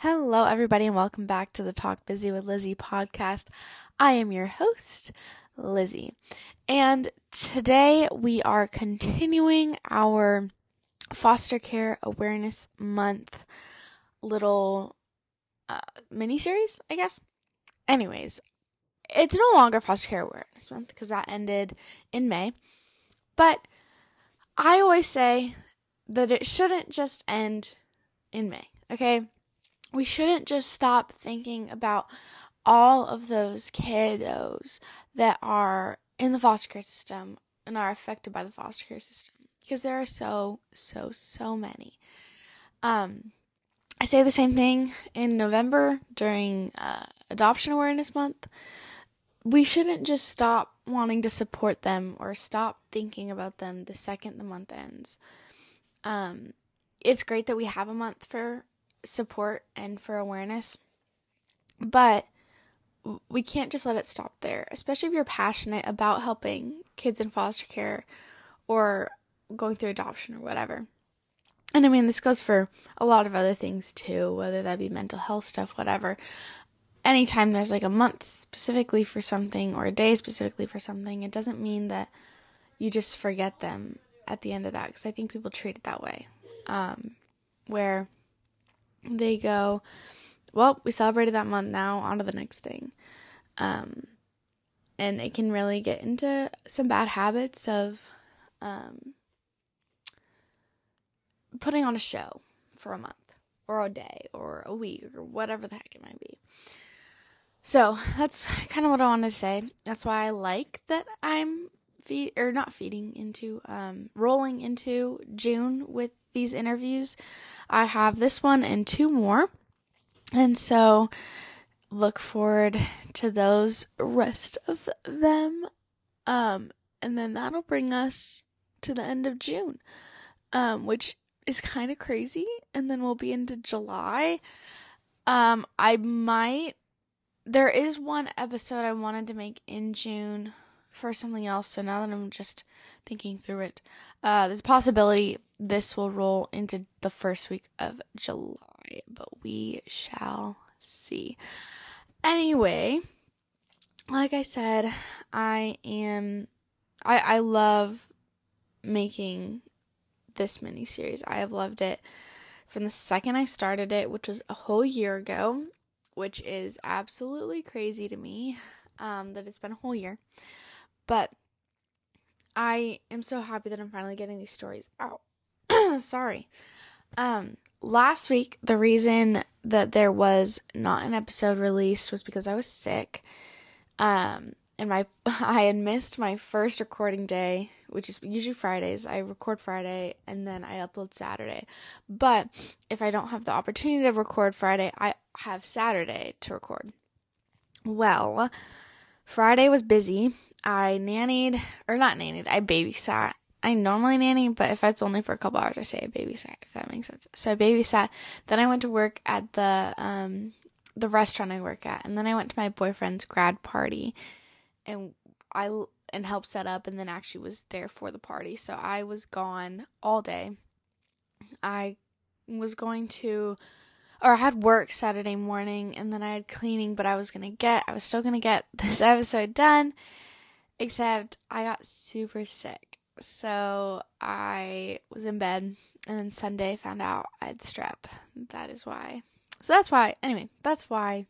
Hello, everybody, and welcome back to the Talk Busy with Lizzie podcast. I am your host, Lizzie, and today we are continuing our foster care awareness month little uh, mini series, I guess. Anyways, it's no longer foster care awareness month because that ended in May, but I always say that it shouldn't just end in May, okay? We shouldn't just stop thinking about all of those kiddos that are in the foster care system and are affected by the foster care system because there are so so so many. Um I say the same thing in November during uh, Adoption Awareness Month. We shouldn't just stop wanting to support them or stop thinking about them the second the month ends. Um, it's great that we have a month for support and for awareness, but we can't just let it stop there, especially if you're passionate about helping kids in foster care or going through adoption or whatever. And I mean, this goes for a lot of other things too, whether that be mental health stuff, whatever. Anytime there's like a month specifically for something or a day specifically for something, it doesn't mean that you just forget them at the end of that because I think people treat it that way. Um, where they go, well, we celebrated that month now, on to the next thing. Um, and it can really get into some bad habits of um, putting on a show for a month or a day or a week or whatever the heck it might be. So that's kind of what I want to say. That's why I like that I'm feed or not feeding into um, rolling into June with these interviews. I have this one and two more, and so look forward to those rest of them. Um, and then that'll bring us to the end of June, um, which is kind of crazy. And then we'll be into July. Um, I might. There is one episode I wanted to make in June for something else. So now that I'm just thinking through it, uh, there's a possibility this will roll into the first week of July, but we shall see. Anyway, like I said, I am. I I love making this mini series. I have loved it from the second I started it, which was a whole year ago, which is absolutely crazy to me um, that it's been a whole year. But I am so happy that I'm finally getting these stories out. Sorry. Um, last week, the reason that there was not an episode released was because I was sick. Um, and my I had missed my first recording day, which is usually Fridays. I record Friday and then I upload Saturday. But if I don't have the opportunity to record Friday, I have Saturday to record. Well, Friday was busy. I nannied or not nannied, I babysat. I normally nanny, but if it's only for a couple hours, I say I babysat, if that makes sense. So I babysat. Then I went to work at the um the restaurant I work at, and then I went to my boyfriend's grad party and I and helped set up and then actually was there for the party. So I was gone all day. I was going to or I had work Saturday morning and then I had cleaning, but I was going to get I was still going to get this episode done except I got super sick. So I was in bed and then Sunday found out I had strep. That is why. So that's why anyway, that's why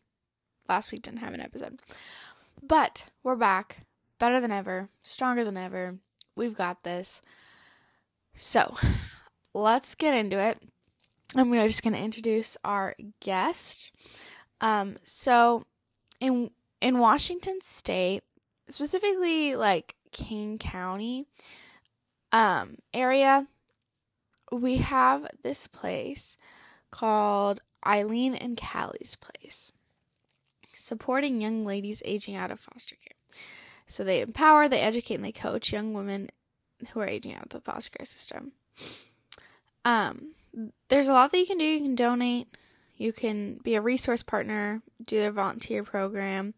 last week didn't have an episode. But we're back, better than ever, stronger than ever. We've got this. So, let's get into it. I'm just going to introduce our guest. Um, so, in in Washington State, specifically like King County um, area, we have this place called Eileen and Callie's Place supporting young ladies aging out of foster care. So they empower, they educate, and they coach young women who are aging out of the foster care system. Um, there's a lot that you can do. You can donate, you can be a resource partner, do their volunteer program,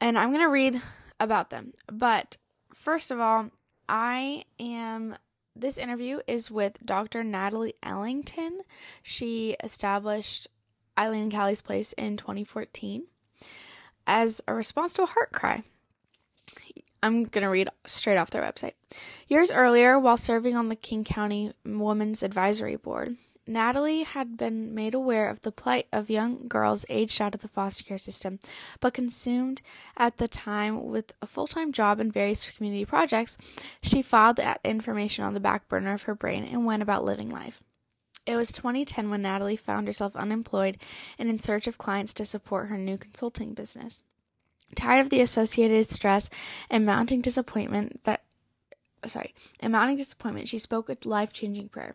and I'm going to read about them. But first of all, I am. This interview is with Dr. Natalie Ellington. She established Eileen Callie's Place in 2014 as a response to a heart cry. I'm going to read straight off their website. Years earlier, while serving on the King County Women's Advisory Board, Natalie had been made aware of the plight of young girls aged out of the foster care system, but consumed at the time with a full time job and various community projects, she filed that information on the back burner of her brain and went about living life. It was 2010 when Natalie found herself unemployed and in search of clients to support her new consulting business. Tired of the associated stress and mounting disappointment that sorry, and mounting disappointment, she spoke a life-changing prayer.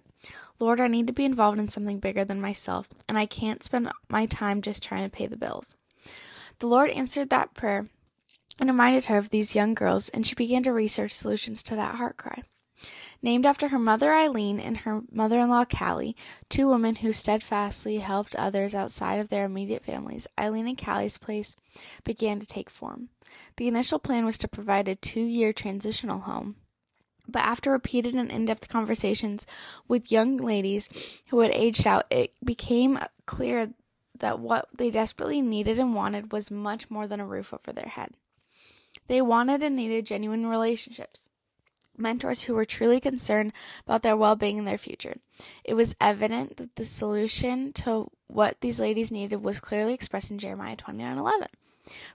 Lord, I need to be involved in something bigger than myself, and I can't spend my time just trying to pay the bills. The Lord answered that prayer and reminded her of these young girls, and she began to research solutions to that heart cry. Named after her mother Eileen and her mother in law Callie, two women who steadfastly helped others outside of their immediate families, Eileen and Callie's place began to take form. The initial plan was to provide a two year transitional home. But after repeated and in depth conversations with young ladies who had aged out, it became clear that what they desperately needed and wanted was much more than a roof over their head. They wanted and needed genuine relationships mentors who were truly concerned about their well being and their future. It was evident that the solution to what these ladies needed was clearly expressed in Jeremiah 29 11.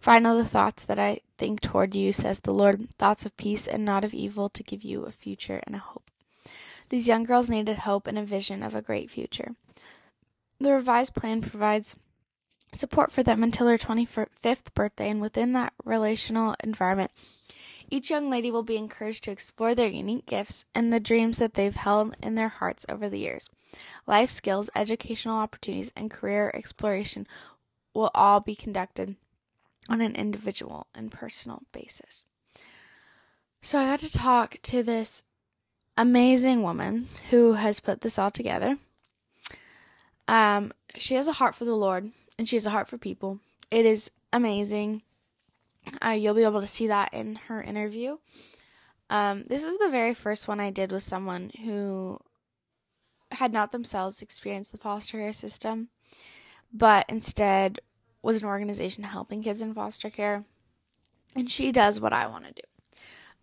For I know the thoughts that I think toward you, says the Lord, thoughts of peace and not of evil, to give you a future and a hope. These young girls needed hope and a vision of a great future. The revised plan provides support for them until their 25th birthday, and within that relational environment, each young lady will be encouraged to explore their unique gifts and the dreams that they've held in their hearts over the years. Life skills, educational opportunities, and career exploration will all be conducted on an individual and personal basis. So I got to talk to this amazing woman who has put this all together. Um, she has a heart for the Lord and she has a heart for people. It is amazing. Uh, you'll be able to see that in her interview. Um, this is the very first one I did with someone who had not themselves experienced the foster care system, but instead was an organization helping kids in foster care. And she does what I want to do,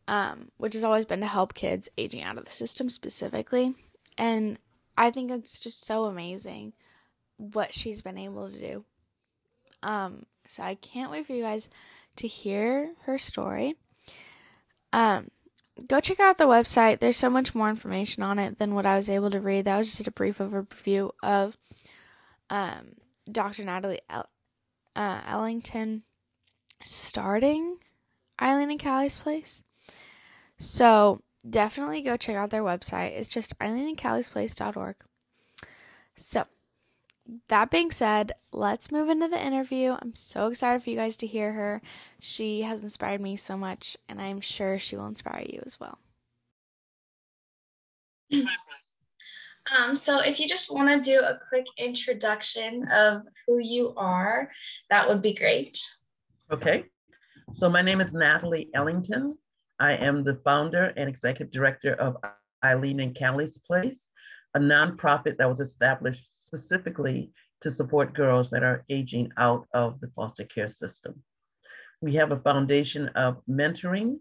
um, which has always been to help kids aging out of the system specifically. And I think it's just so amazing what she's been able to do. Um, so I can't wait for you guys to hear her story, um, go check out the website. There's so much more information on it than what I was able to read. That was just a brief overview of um, Dr. Natalie El- uh, Ellington starting Eileen and Callie's Place. So definitely go check out their website. It's just eileenandcalliesplace.org. So that being said, let's move into the interview. I'm so excited for you guys to hear her. She has inspired me so much, and I'm sure she will inspire you as well. Um, so, if you just want to do a quick introduction of who you are, that would be great. Okay. So, my name is Natalie Ellington. I am the founder and executive director of Eileen and Callie's Place, a nonprofit that was established specifically to support girls that are aging out of the foster care system. We have a foundation of mentoring,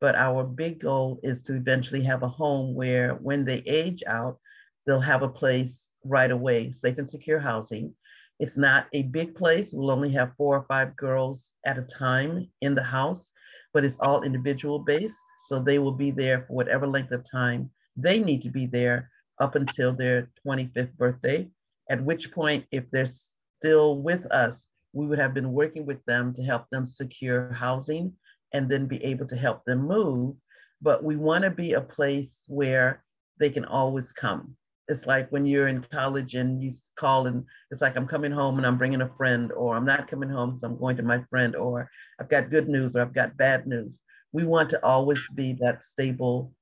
but our big goal is to eventually have a home where when they age out, they'll have a place right away, safe and secure housing. It's not a big place. We'll only have four or five girls at a time in the house, but it's all individual based. So they will be there for whatever length of time they need to be there up until their 25th birthday at which point, if they're still with us, we would have been working with them to help them secure housing and then be able to help them move. But we want to be a place where they can always come. It's like when you're in college and you call and it's like, I'm coming home and I'm bringing a friend, or I'm not coming home, so I'm going to my friend, or I've got good news or I've got bad news. We want to always be that stable,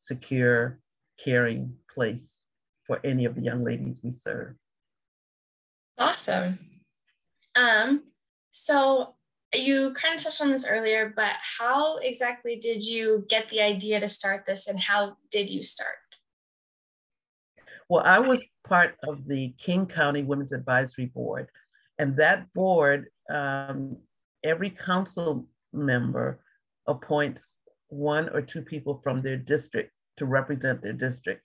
secure, caring place for any of the young ladies we serve. Awesome. Um, so you kind of touched on this earlier, but how exactly did you get the idea to start this and how did you start? Well, I was part of the King County Women's Advisory Board, and that board, um, every council member appoints one or two people from their district to represent their district.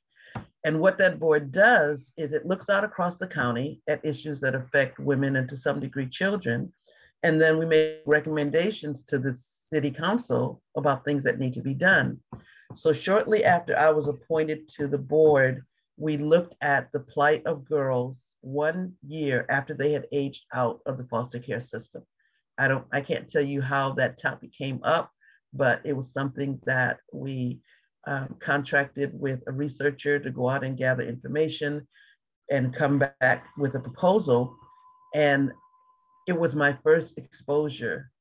And what that board does is it looks out across the county at issues that affect women and to some degree children. And then we make recommendations to the city council about things that need to be done. So shortly after I was appointed to the board, we looked at the plight of girls one year after they had aged out of the foster care system. I don't, I can't tell you how that topic came up, but it was something that we um, contracted with a researcher to go out and gather information and come back with a proposal. And it was my first exposure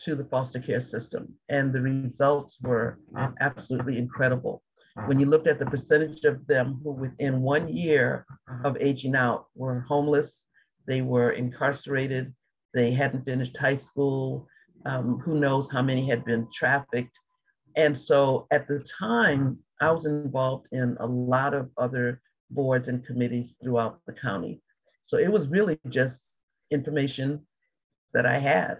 to the foster care system, and the results were absolutely incredible. When you looked at the percentage of them who, within one year of aging out, were homeless, they were incarcerated, they hadn't finished high school, um, who knows how many had been trafficked. And so at the time, I was involved in a lot of other boards and committees throughout the county. So it was really just information that I had.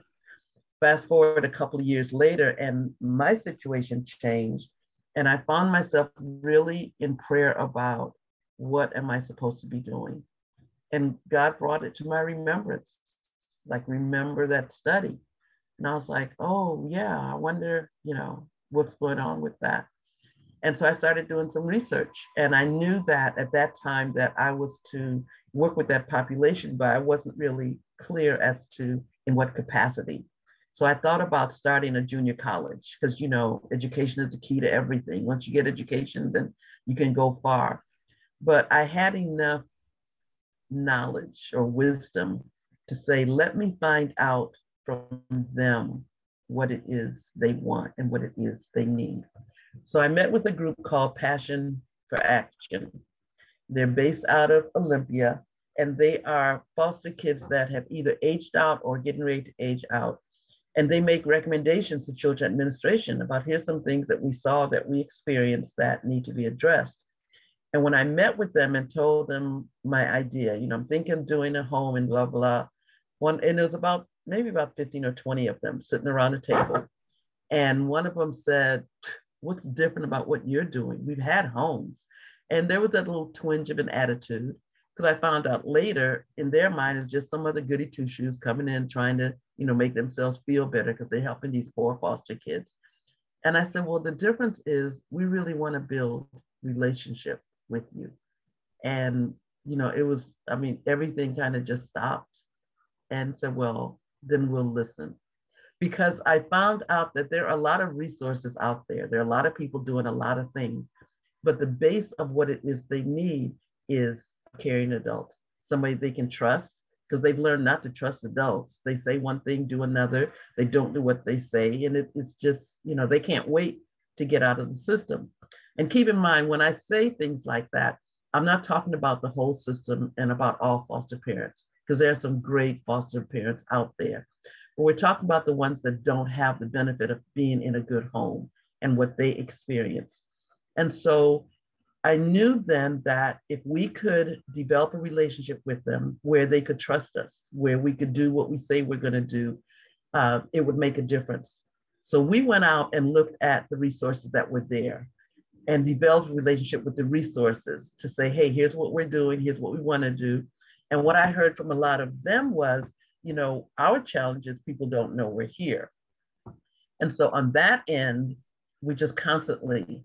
Fast forward a couple of years later, and my situation changed. And I found myself really in prayer about what am I supposed to be doing? And God brought it to my remembrance like, remember that study. And I was like, oh, yeah, I wonder, you know, what's going on with that. And so I started doing some research. And I knew that at that time that I was to work with that population, but I wasn't really clear as to in what capacity. So I thought about starting a junior college because, you know, education is the key to everything. Once you get education, then you can go far. But I had enough knowledge or wisdom to say, let me find out from them what it is they want and what it is they need. So I met with a group called Passion for Action. They're based out of Olympia, and they are foster kids that have either aged out or getting ready to age out. And they make recommendations to children administration about here's some things that we saw that we experienced that need to be addressed. And when I met with them and told them my idea, you know, I'm thinking of doing a home and blah, blah, one, and it was about maybe about 15 or 20 of them sitting around a table. And one of them said, What's different about what you're doing? We've had homes. And there was that little twinge of an attitude because I found out later in their mind it's just some other goody two shoes coming in trying to, you know, make themselves feel better because they're helping these poor foster kids. And I said, well, the difference is we really want to build relationship with you. And, you know, it was, I mean, everything kind of just stopped and said, well, then we'll listen. Because I found out that there are a lot of resources out there. There are a lot of people doing a lot of things, but the base of what it is they need is a caring adult, somebody they can trust, because they've learned not to trust adults. They say one thing, do another. They don't do what they say. And it, it's just, you know, they can't wait to get out of the system. And keep in mind, when I say things like that, I'm not talking about the whole system and about all foster parents because there are some great foster parents out there. But we're talking about the ones that don't have the benefit of being in a good home and what they experience. And so I knew then that if we could develop a relationship with them where they could trust us, where we could do what we say we're going to do, uh, it would make a difference. So we went out and looked at the resources that were there and developed a relationship with the resources to say, hey, here's what we're doing, here's what we want to do. And what I heard from a lot of them was, you know, our challenge is people don't know we're here. And so on that end, we just constantly,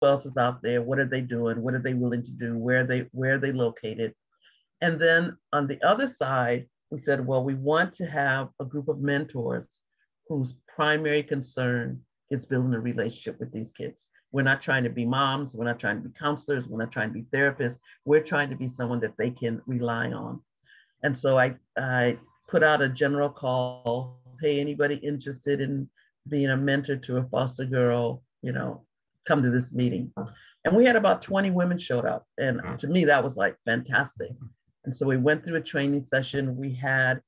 who else is out there? What are they doing? What are they willing to do? Where are they, where are they located? And then on the other side, we said, well, we want to have a group of mentors whose primary concern is building a relationship with these kids. We're not trying to be moms. We're not trying to be counselors. We're not trying to be therapists. We're trying to be someone that they can rely on. And so I, I put out a general call. Hey, anybody interested in being a mentor to a foster girl, you know, come to this meeting. And we had about 20 women showed up. And to me, that was like fantastic. And so we went through a training session. We had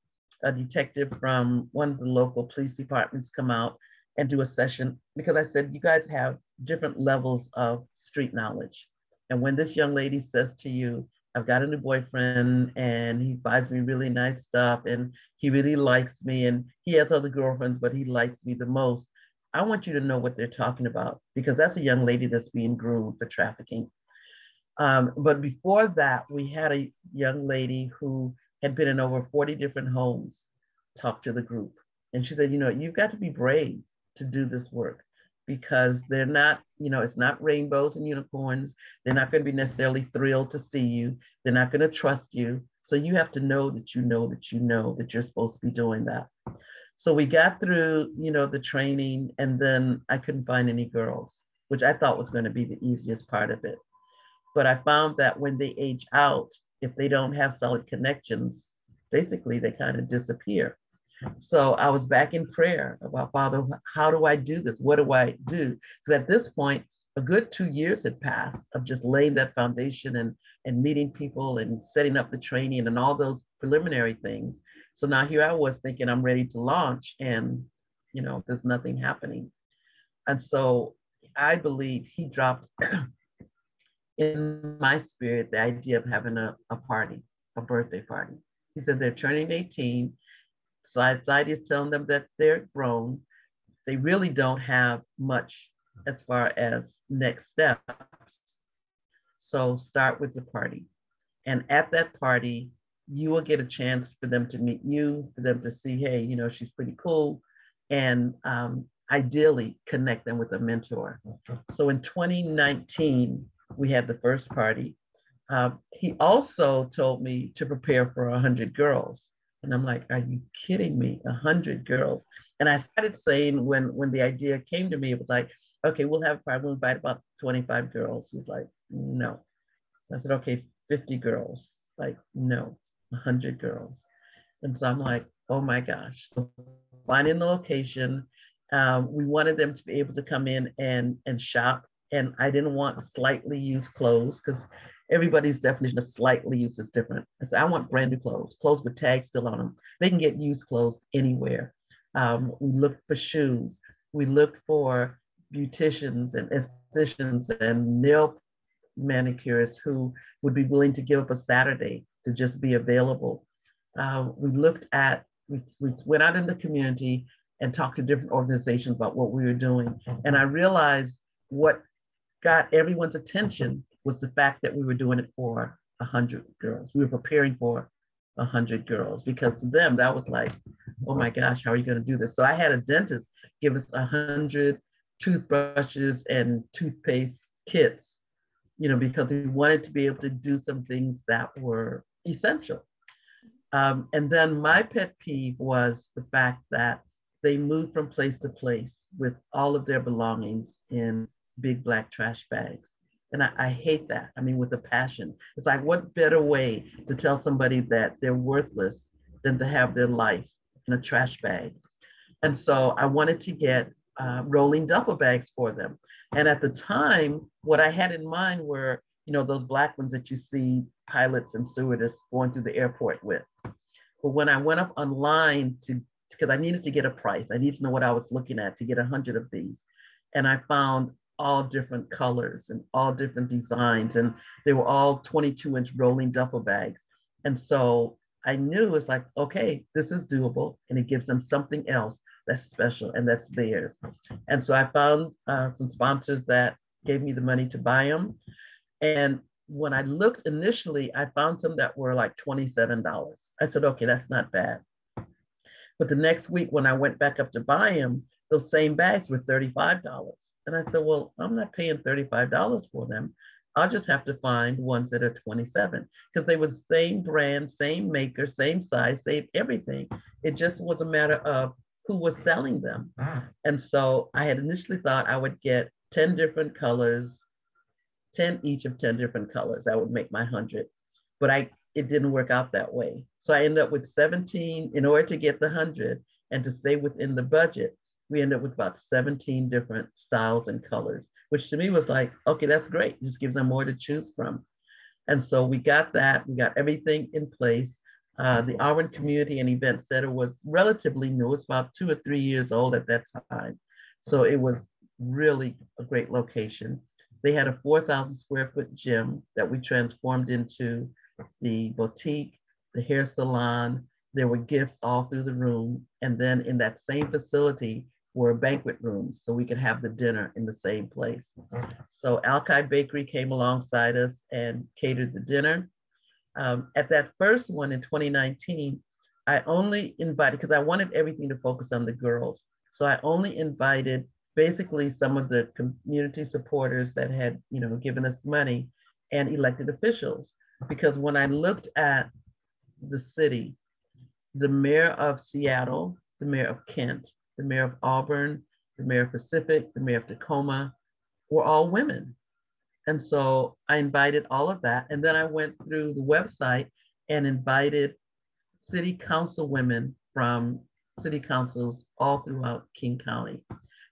a detective from one of the local police departments come out and do a session because I said, you guys have different levels of street knowledge. And when this young lady says to you, I've got a new boyfriend and he buys me really nice stuff and he really likes me and he has other girlfriends, but he likes me the most. I want you to know what they're talking about because that's a young lady that's being groomed for trafficking. Um, but before that, we had a young lady who had been in over 40 different homes talk to the group. And she said, you know, you've got to be brave to do this work because they're not, you know, it's not rainbows and unicorns. They're not going to be necessarily thrilled to see you. They're not going to trust you. So you have to know that you know that you know that you're supposed to be doing that. So we got through, you know, the training and then I couldn't find any girls, which I thought was going to be the easiest part of it. But I found that when they age out, if they don't have solid connections, basically they kind of disappear. So I was back in prayer about, Father, how do I do this? What do I do? Because at this point, a good two years had passed of just laying that foundation and, and meeting people and setting up the training and all those preliminary things. So now here I was thinking I'm ready to launch and, you know, there's nothing happening. And so I believe he dropped in my spirit the idea of having a, a party, a birthday party. He said they're turning 18. Society is telling them that they're grown. They really don't have much as far as next steps. So start with the party. And at that party, you will get a chance for them to meet you, for them to see, hey, you know, she's pretty cool. And um, ideally connect them with a mentor. So in 2019, we had the first party. Uh, he also told me to prepare for 100 girls. And I'm like, are you kidding me? A 100 girls. And I started saying when, when the idea came to me, it was like, okay, we'll have party, we'll invite about 25 girls. He's like, no. I said, okay, 50 girls. Like, no, 100 girls. And so I'm like, oh my gosh. So finding the location, um, we wanted them to be able to come in and, and shop and I didn't want slightly used clothes because everybody's definition of slightly used is different. I said, I want brand new clothes, clothes with tags still on them. They can get used clothes anywhere. Um, we looked for shoes. We looked for beauticians and estheticians and nail manicurists who would be willing to give up a Saturday to just be available. Uh, we looked at, we, we went out in the community and talked to different organizations about what we were doing. And I realized what got everyone's attention was the fact that we were doing it for 100 girls. We were preparing for 100 girls because to them, that was like, oh my gosh, how are you going to do this? So I had a dentist give us 100 toothbrushes and toothpaste kits, you know, because we wanted to be able to do some things that were essential. Um, and then my pet peeve was the fact that they moved from place to place with all of their belongings in big black trash bags. And I, I, hate that. I mean, with a passion. It's like, what better way to tell somebody that they're worthless than to have their life in a trash bag? And so I wanted to get uh, rolling duffel bags for them. And at the time, what I had in mind were, you know, those black ones that you see pilots and stewardess going through the airport with. But when I went up online to, because I needed to get a price, I needed to know what I was looking at to get a hundred of these. And I found all different colors and all different designs. And they were all 22 inch rolling duffel bags. And so I knew it's like, okay, this is doable. And it gives them something else that's special and that's theirs. And so I found uh, some sponsors that gave me the money to buy them. And when I looked initially, I found some that were like $27. I said, okay, that's not bad. But the next week, when I went back up to buy them, those same bags were $35. And I said, well, I'm not paying $35 for them. I'll just have to find ones that are 27 because they were the same brand, same maker, same size, same everything. It just was a matter of who was selling them. Ah. And so I had initially thought I would get 10 different colors, 10 each of 10 different colors. That would make my 100. But I it didn't work out that way. So I ended up with 17 in order to get the 100 and to stay within the budget we ended up with about 17 different styles and colors, which to me was like, okay, that's great. It just gives them more to choose from. And so we got that, we got everything in place. Uh, the Auburn Community and Event Center was relatively new. It's about two or three years old at that time. So it was really a great location. They had a 4,000 square foot gym that we transformed into the boutique, the hair salon. There were gifts all through the room. And then in that same facility were banquet rooms so we could have the dinner in the same place. So Alki Bakery came alongside us and catered the dinner. Um, at that first one in 2019, I only invited, because I wanted everything to focus on the girls. So I only invited basically some of the community supporters that had, you know, given us money and elected officials. Because when I looked at the city, the mayor of Seattle, the mayor of Kent, the mayor of Auburn, the mayor of Pacific, the mayor of Tacoma were all women. And so I invited all of that. And then I went through the website and invited city council women from city councils all throughout King County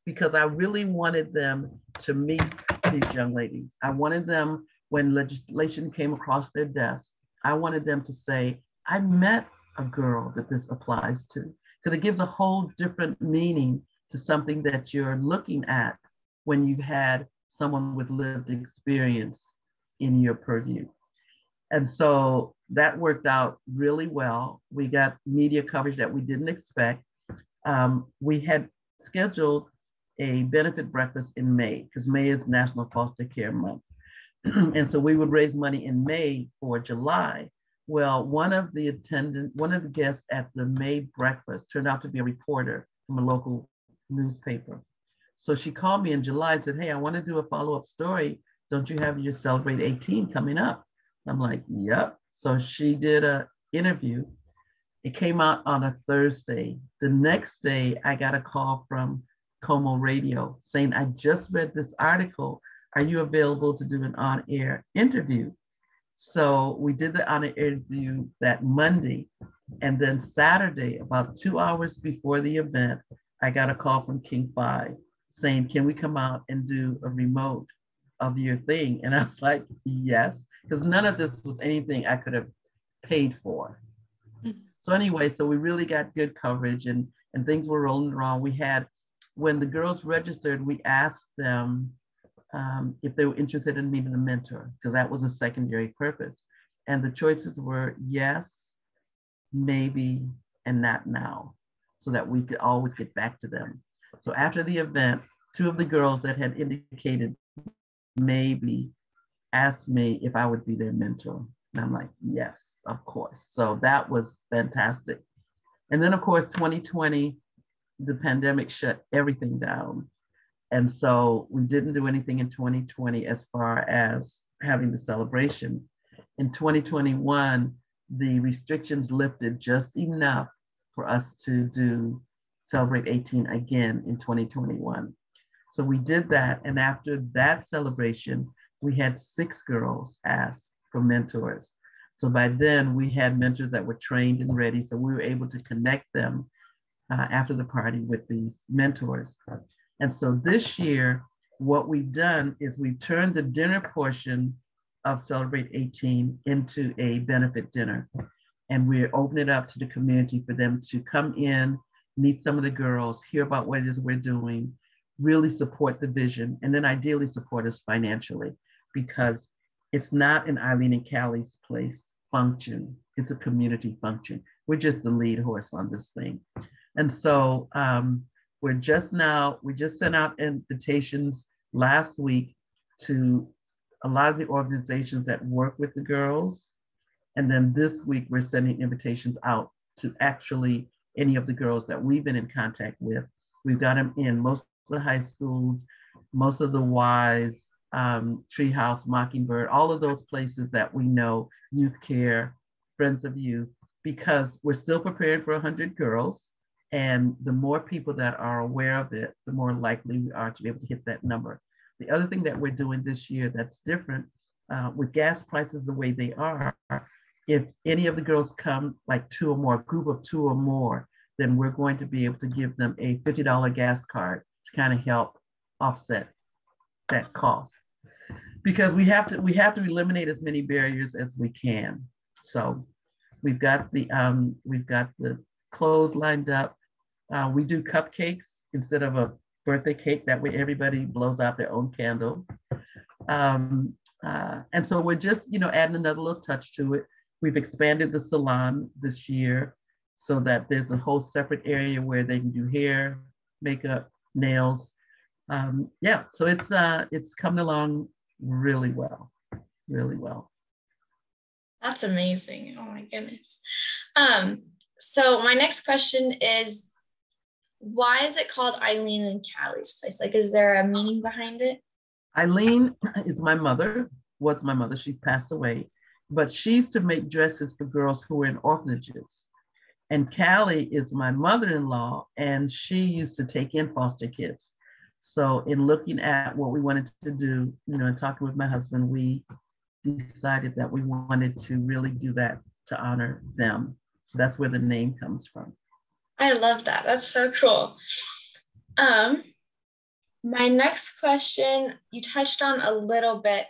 because I really wanted them to meet these young ladies. I wanted them, when legislation came across their desk, I wanted them to say, I met a girl that this applies to, because it gives a whole different meaning to something that you're looking at when you've had someone with lived experience in your purview. And so that worked out really well. We got media coverage that we didn't expect. Um, we had scheduled a benefit breakfast in May because May is National Foster Care Month. and so we would raise money in May for July. Well, one of the attendant, one of the guests at the May breakfast turned out to be a reporter from a local newspaper. So she called me in July and said, Hey, I want to do a follow up story. Don't you have your Celebrate 18 coming up? I'm like, Yep. So she did a interview. It came out on a Thursday. The next day, I got a call from KOMO Radio saying, I just read this article. Are you available to do an on air interview? So we did the on air interview that Monday. And then Saturday, about two hours before the event, I got a call from King Five saying, Can we come out and do a remote of your thing? And I was like, Yes, because none of this was anything I could have paid for. Mm-hmm. So anyway, so we really got good coverage and and things were rolling around. We had when the girls registered, we asked them um, if they were interested in meeting a mentor, because that was a secondary purpose. And the choices were yes, maybe, and not now, so that we could always get back to them. So after the event, two of the girls that had indicated maybe asked me if I would be their mentor. And I'm like, yes, of course. So that was fantastic. And then, of course, 2020, the pandemic shut everything down. And so we didn't do anything in 2020 as far as having the celebration. In 2021, the restrictions lifted just enough for us to do Celebrate 18 again in 2021. So we did that. And after that celebration, we had six girls ask for mentors. So by then, we had mentors that were trained and ready. So we were able to connect them uh, after the party with these mentors. And so this year, what we've done is we've turned the dinner portion of Celebrate 18 into a benefit dinner. And we're opening it up to the community for them to come in, meet some of the girls, hear about what it is we're doing, really support the vision, and then ideally support us financially because it's not an Eileen and Callie's place function. It's a community function. We're just the lead horse on this thing. And so um, we're just now, we just sent out invitations last week to a lot of the organizations that work with the girls. And then this week, we're sending invitations out to actually any of the girls that we've been in contact with. We've got them in most of the high schools, most of the Y's, um, Treehouse, Mockingbird, all of those places that we know, Youth Care, Friends of Youth, because we're still preparing for 100 girls. And the more people that are aware of it, the more likely we are to be able to hit that number. The other thing that we're doing this year that's different uh, with gas prices the way they are, if any of the girls come like two or more, a group of two or more, then we're going to be able to give them a $50 gas card to kind of help offset that cost. Because we have to we have to eliminate as many barriers as we can. So we've got the um, we've got the clothes lined up. Uh, we do cupcakes instead of a birthday cake. That way everybody blows out their own candle. Um, uh, and so we're just, you know, adding another little touch to it. We've expanded the salon this year so that there's a whole separate area where they can do hair, makeup, nails. Um, yeah, so it's uh, it's coming along really well, really well. That's amazing. Oh my goodness. Um, so my next question is why is it called Eileen and Callie's place? Like, is there a meaning behind it? Eileen is my mother, was my mother. She passed away, but she used to make dresses for girls who were in orphanages. And Callie is my mother in law, and she used to take in foster kids. So, in looking at what we wanted to do, you know, and talking with my husband, we decided that we wanted to really do that to honor them. So that's where the name comes from. I love that. That's so cool. Um, my next question you touched on a little bit,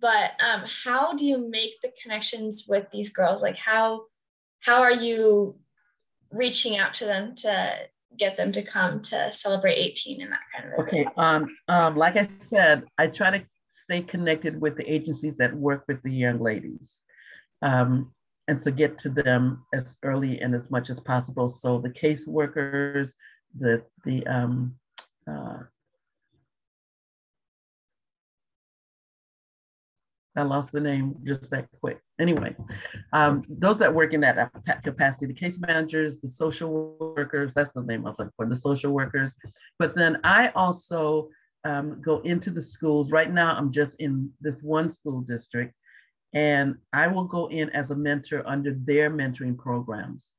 but um, how do you make the connections with these girls? Like how how are you reaching out to them to get them to come to celebrate 18 and that kind of okay um, um like i said i try to stay connected with the agencies that work with the young ladies um, and so get to them as early and as much as possible so the caseworkers the the um, uh, I lost the name just that quick. Anyway, um, those that work in that capacity, the case managers, the social workers, that's the name I was looking for, the social workers. But then I also um, go into the schools. Right now, I'm just in this one school district, and I will go in as a mentor under their mentoring programs.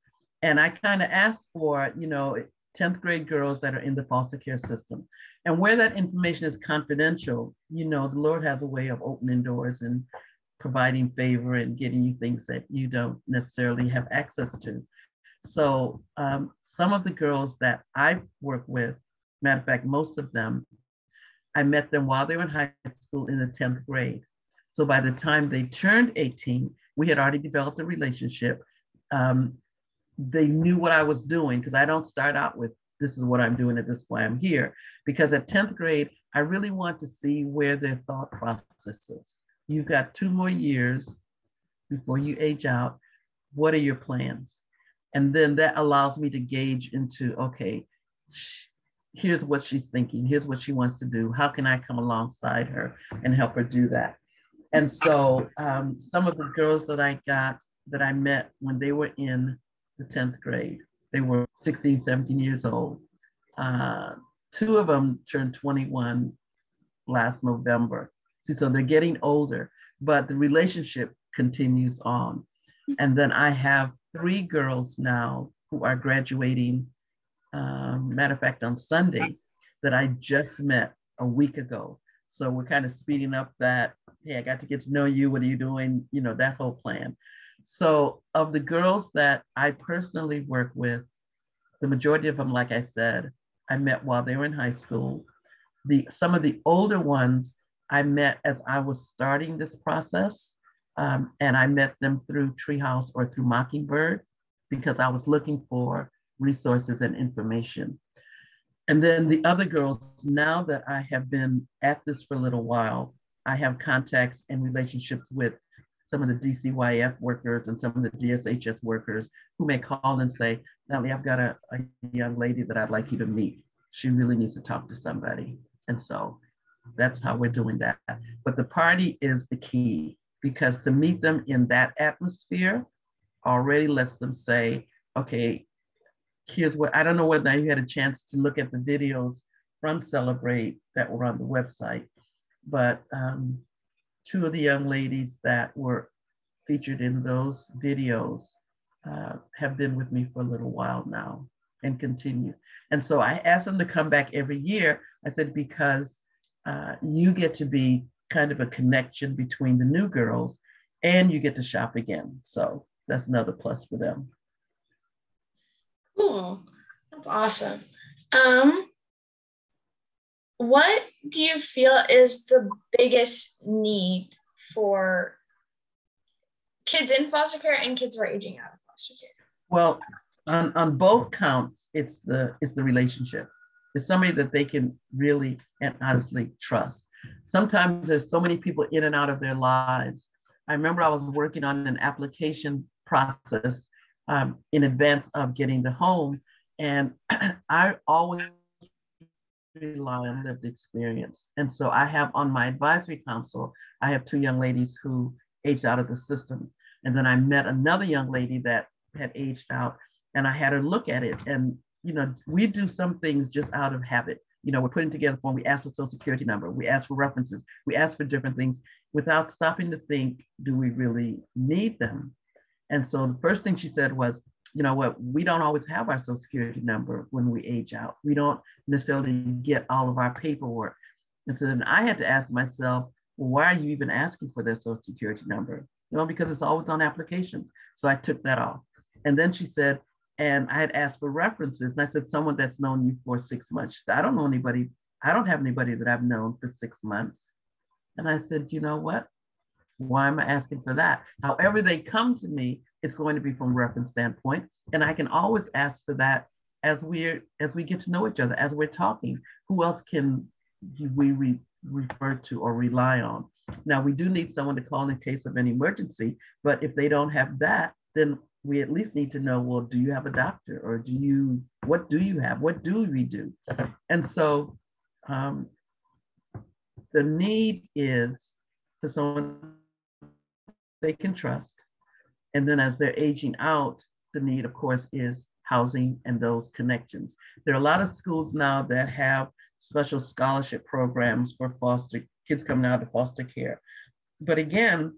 And I kind of ask for, you know, 10th grade girls that are in the foster care system. And where that information is confidential, you know, the Lord has a way of opening doors and providing favor and getting you things that you don't necessarily have access to. So um, some of the girls that I work with, matter of fact, most of them, I met them while they were in high school in the 10th grade. So by the time they turned 18, we had already developed a relationship. Um, they knew what I was doing because I don't start out with this is what I'm doing at this point I'm here. Because at 10th grade, I really want to see where their thought process is. You've got two more years before you age out. What are your plans? And then that allows me to gauge into okay, here's what she's thinking, here's what she wants to do. How can I come alongside her and help her do that? And so um, some of the girls that I got that I met when they were in the 10th grade. They were 16, 17 years old. Uh, two of them turned 21 last November. See, so they're getting older, but the relationship continues on. And then I have three girls now who are graduating. Um, matter of fact, on Sunday, that I just met a week ago. So we're kind of speeding up that. Hey, I got to get to know you. What are you doing? You know, that whole plan. So, of the girls that I personally work with, the majority of them, like I said, I met while they were in high school. The some of the older ones I met as I was starting this process, um, and I met them through Treehouse or through Mockingbird because I was looking for resources and information. And then the other girls, now that I have been at this for a little while, I have contacts and relationships with some of the DCYF workers and some of the DSHS workers who may call and say, Natalie, I've got a, a young lady that I'd like you to meet. She really needs to talk to somebody. And so that's how we're doing that. But the party is the key because to meet them in that atmosphere already lets them say, okay, here's what I don't know whether you had a chance to look at the videos from Celebrate that were on the website, but um, two of the young ladies that were featured in those videos uh, have been with me for a little while now and continue. And so I asked them to come back every year. I said, because uh, you get to be kind of a connection between the new girls and you get to shop again. So that's another plus for them. Cool. That's awesome. Um, what do you feel is the biggest need for kids in foster care and kids who are aging out of foster care? Well, on, on both counts, it's the it's the relationship. It's somebody that they can really and honestly trust. Sometimes there's so many people in and out of their lives. I remember I was working on an application process um, in advance of getting the home, and I always rely on lived experience. And so I have on my advisory council, I have two young ladies who aged out of the system. And then I met another young lady that had aged out and I had her look at it. And, you know, we do some things just out of habit. You know, we're putting together a form, we ask for social security number, we ask for references, we ask for different things without stopping to think, do we really need them? And so the first thing she said was, you know what, we don't always have our social security number when we age out. We don't necessarily get all of our paperwork. And so then I had to ask myself, well, why are you even asking for their social security number? You know, because it's always on applications. So I took that off. And then she said, and I had asked for references. And I said, someone that's known you for six months. I don't know anybody, I don't have anybody that I've known for six months. And I said, you know what? Why am I asking for that? However, they come to me, it's going to be from a reference standpoint. And I can always ask for that as we're as we get to know each other, as we're talking. Who else can we re, refer to or rely on? Now we do need someone to call in case of an emergency, but if they don't have that, then we at least need to know, well, do you have a doctor or do you, what do you have? What do we do? And so um, the need is for someone they can trust. And then as they're aging out, the need, of course, is housing and those connections. There are a lot of schools now that have special scholarship programs for foster kids coming out of foster care. But again,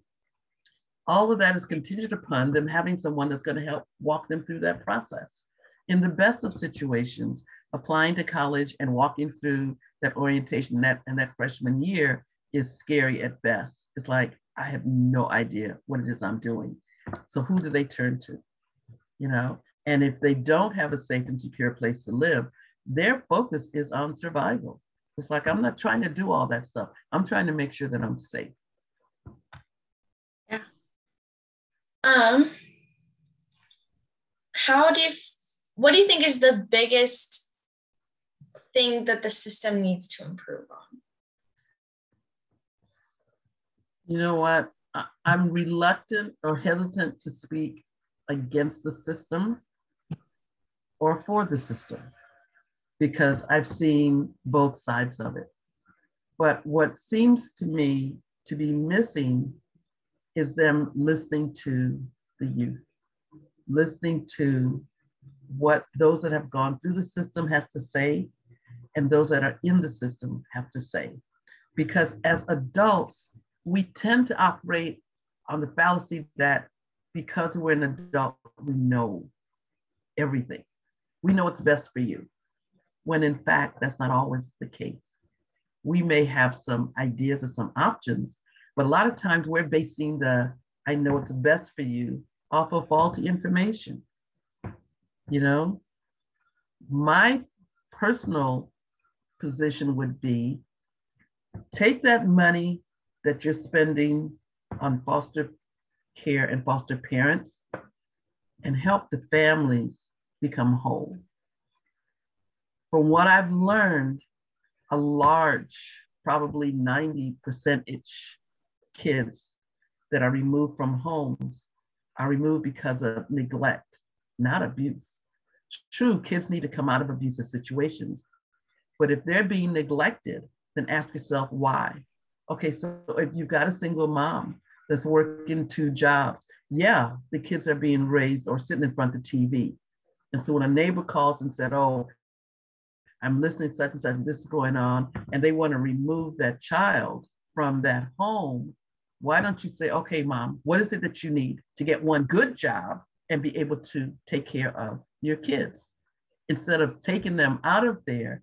all of that is contingent upon them having someone that's going to help walk them through that process. In the best of situations, applying to college and walking through that orientation that, and that freshman year is scary at best. It's like, I have no idea what it is I'm doing. So who do they turn to? You know, and if they don't have a safe and secure place to live, their focus is on survival. It's like I'm not trying to do all that stuff. I'm trying to make sure that I'm safe. Yeah. Um how do you what do you think is the biggest thing that the system needs to improve on? You know what? I'm reluctant or hesitant to speak against the system or for the system because I've seen both sides of it. But what seems to me to be missing is them listening to the youth, listening to what those that have gone through the system has to say and those that are in the system have to say. Because as adults, we tend to operate on the fallacy that because we're an adult, we know everything. We know what's best for you, when in fact, that's not always the case. We may have some ideas or some options, but a lot of times we're basing the I know what's best for you off of faulty information. You know, my personal position would be take that money that you're spending on foster care and foster parents and help the families become whole. From what I've learned, a large, probably 90 percentage kids that are removed from homes are removed because of neglect, not abuse. True, kids need to come out of abusive situations, but if they're being neglected, then ask yourself why. Okay, so if you've got a single mom that's working two jobs, yeah, the kids are being raised or sitting in front of the TV. And so when a neighbor calls and said, oh, I'm listening such and such, this is going on, and they want to remove that child from that home, why don't you say, okay, mom, what is it that you need to get one good job and be able to take care of your kids? Instead of taking them out of there,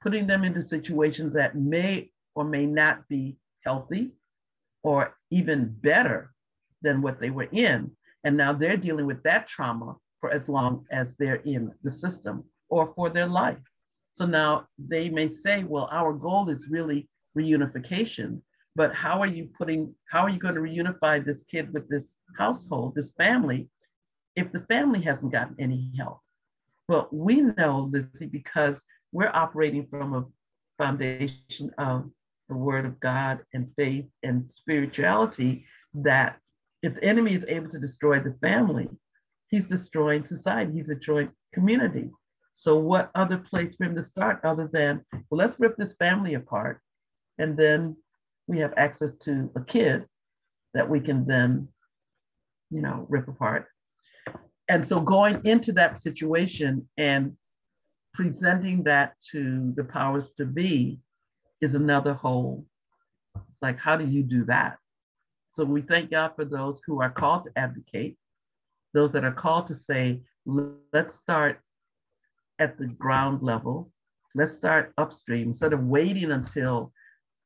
putting them into situations that may or may not be healthy or even better than what they were in. And now they're dealing with that trauma for as long as they're in the system or for their life. So now they may say, well, our goal is really reunification, but how are you putting, how are you going to reunify this kid with this household, this family, if the family hasn't gotten any help? Well, we know, Lizzie, because we're operating from a foundation of the word of God and faith and spirituality that if the enemy is able to destroy the family, he's destroying society, he's destroying community. So, what other place for him to start other than, well, let's rip this family apart. And then we have access to a kid that we can then, you know, rip apart. And so, going into that situation and presenting that to the powers to be is another whole. It's like, how do you do that? So we thank God for those who are called to advocate, those that are called to say, let's start at the ground level. Let's start upstream instead of waiting until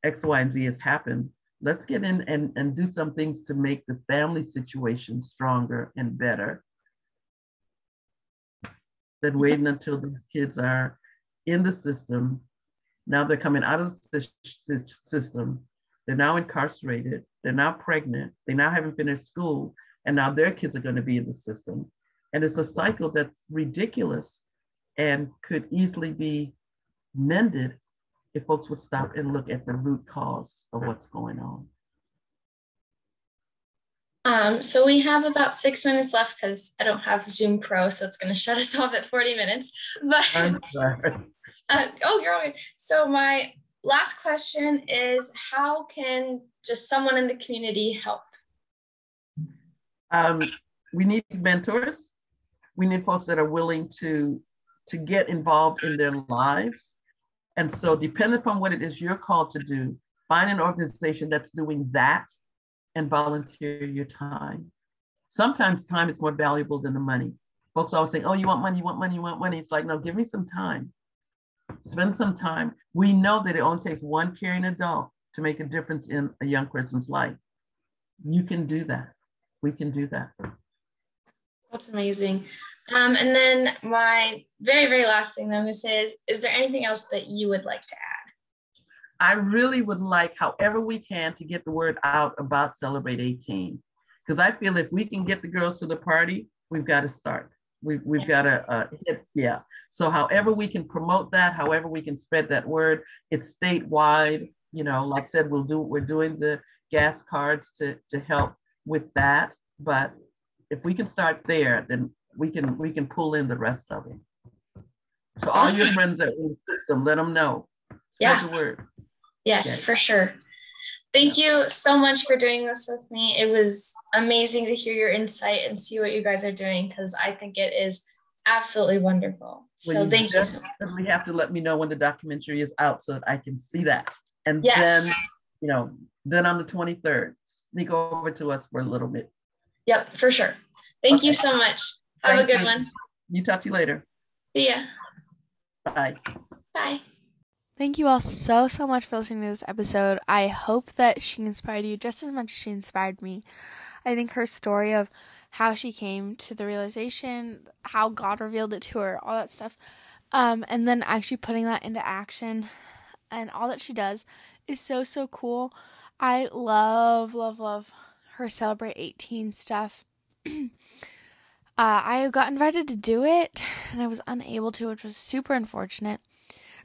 X, Y, and Z has happened. Let's get in and, and do some things to make the family situation stronger and better than waiting until these kids are in the system. Now they're coming out of the system. They're now incarcerated. They're now pregnant. They now haven't finished school. And now their kids are going to be in the system. And it's a cycle that's ridiculous and could easily be mended if folks would stop and look at the root cause of what's going on. Um, so we have about six minutes left because I don't have Zoom Pro, so it's going to shut us off at 40 minutes. But uh, oh, you're all good. So my last question is, how can just someone in the community help? Um, we need mentors. We need folks that are willing to to get involved in their lives. And so, depending upon what it is you're called to do, find an organization that's doing that and volunteer your time. Sometimes time is more valuable than the money. Folks always say, oh, you want money, you want money, you want money. It's like, no, give me some time. Spend some time. We know that it only takes one caring adult to make a difference in a young person's life. You can do that. We can do that. That's amazing. Um, and then my very, very last thing that I'm going to say is, is there anything else that you would like to add? I really would like, however we can, to get the word out about Celebrate 18. Because I feel if we can get the girls to the party, we've got to start. We've, we've got to uh, hit, yeah. So, however we can promote that, however we can spread that word, it's statewide. You know, like I said, we'll do, we're doing the gas cards to, to help with that. But if we can start there, then we can we can pull in the rest of it. So all your friends that in the system, let them know. Spread yeah. the word. Yes, for sure. Thank you so much for doing this with me. It was amazing to hear your insight and see what you guys are doing because I think it is absolutely wonderful. Well, so you thank you. So definitely have to let me know when the documentary is out so that I can see that. And yes. then, you know, then on the 23rd, sneak over to us for a little bit. Yep, for sure. Thank okay. you so much. Have Thank a good you. one. You talk to you later. See ya. Bye. Bye. Thank you all so, so much for listening to this episode. I hope that she inspired you just as much as she inspired me. I think her story of how she came to the realization, how God revealed it to her, all that stuff, um, and then actually putting that into action and all that she does is so, so cool. I love, love, love her Celebrate 18 stuff. Uh, I got invited to do it and I was unable to, which was super unfortunate.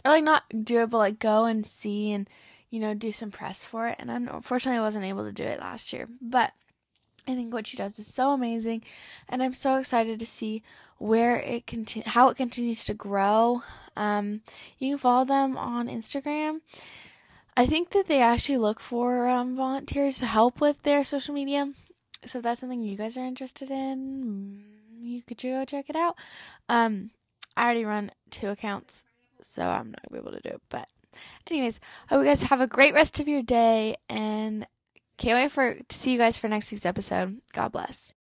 Or like not do it, but like go and see and you know do some press for it. And unfortunately, I wasn't able to do it last year. But I think what she does is so amazing, and I'm so excited to see where it continue, how it continues to grow. Um, you can follow them on Instagram. I think that they actually look for um, volunteers to help with their social media. So if that's something you guys are interested in, you could go check it out. Um, I already run two accounts, so I'm not gonna be able to do it. But, anyways, I hope you guys have a great rest of your day, and can't wait for to see you guys for next week's episode. God bless.